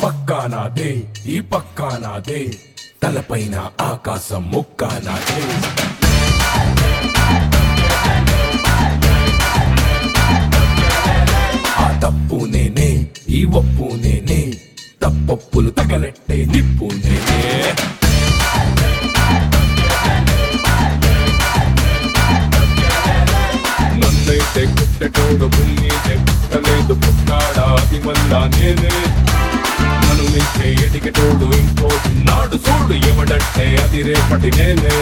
నాదే ఈ పక్కా నాదే తలపైన ఆకాశం ముక్క నాదే ఆ తప్పు నేనే ఈ ఒప్పు నేనే తప్పప్పులు తగలెట్టే నిప్పు నేనే నన్నైతే కుట్టటోడు పుణ్యతే కుట్టలేదు పుట్టాడా అది మళ్ళా నేనే. ಬೆಳಕಿಗೆ ಇಂಕೋ ನಾಡು ಸೋಳು ಇವಡಟ್ಟೆ ಅದಿರೆ ಪಟಿನೇನೆ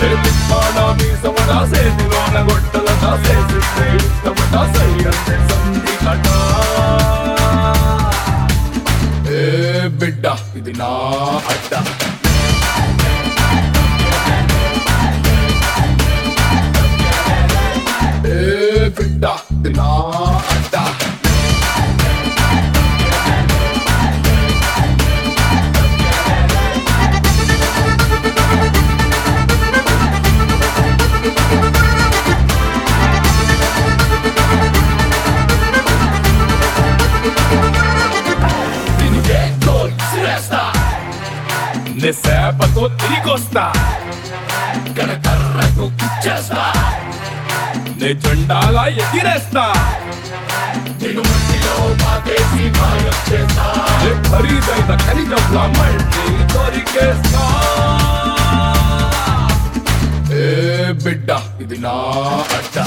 ಬೆಳಿಪಾಡ ಮೀಸವಡ ಸೇದಿರೋಣ ಗೊಟ್ಟಲ ದಾಸೆ ಸಿದ್ದೆ ಇಷ್ಟವಟ ಸೈಯತ್ತೆ ಸಂಧಿ ಕಟ ಏ ಬಿಡ್ಡ ಇದು ನಾ ಅಡ್ಡ ಏ ಬಿಡ್ಡ ಇದು ನಾ ಅಡ್ಡ నే సేపతో తిరిగొస్తా. కరకర్రకు కుచ్చేస్తా. నే జెండాలా ఎగిరేస్తా. నేను మట్టిలో పాతేసి మాయం చేస్తా. నే ఖరీదైన ఖనిజంలా మళ్ళీ దొరికేస్తా. ఏ బిడ్డ ఇది నా అడ్డ.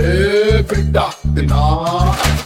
ఏ బిడ్డ ఇది నా అడ్డ.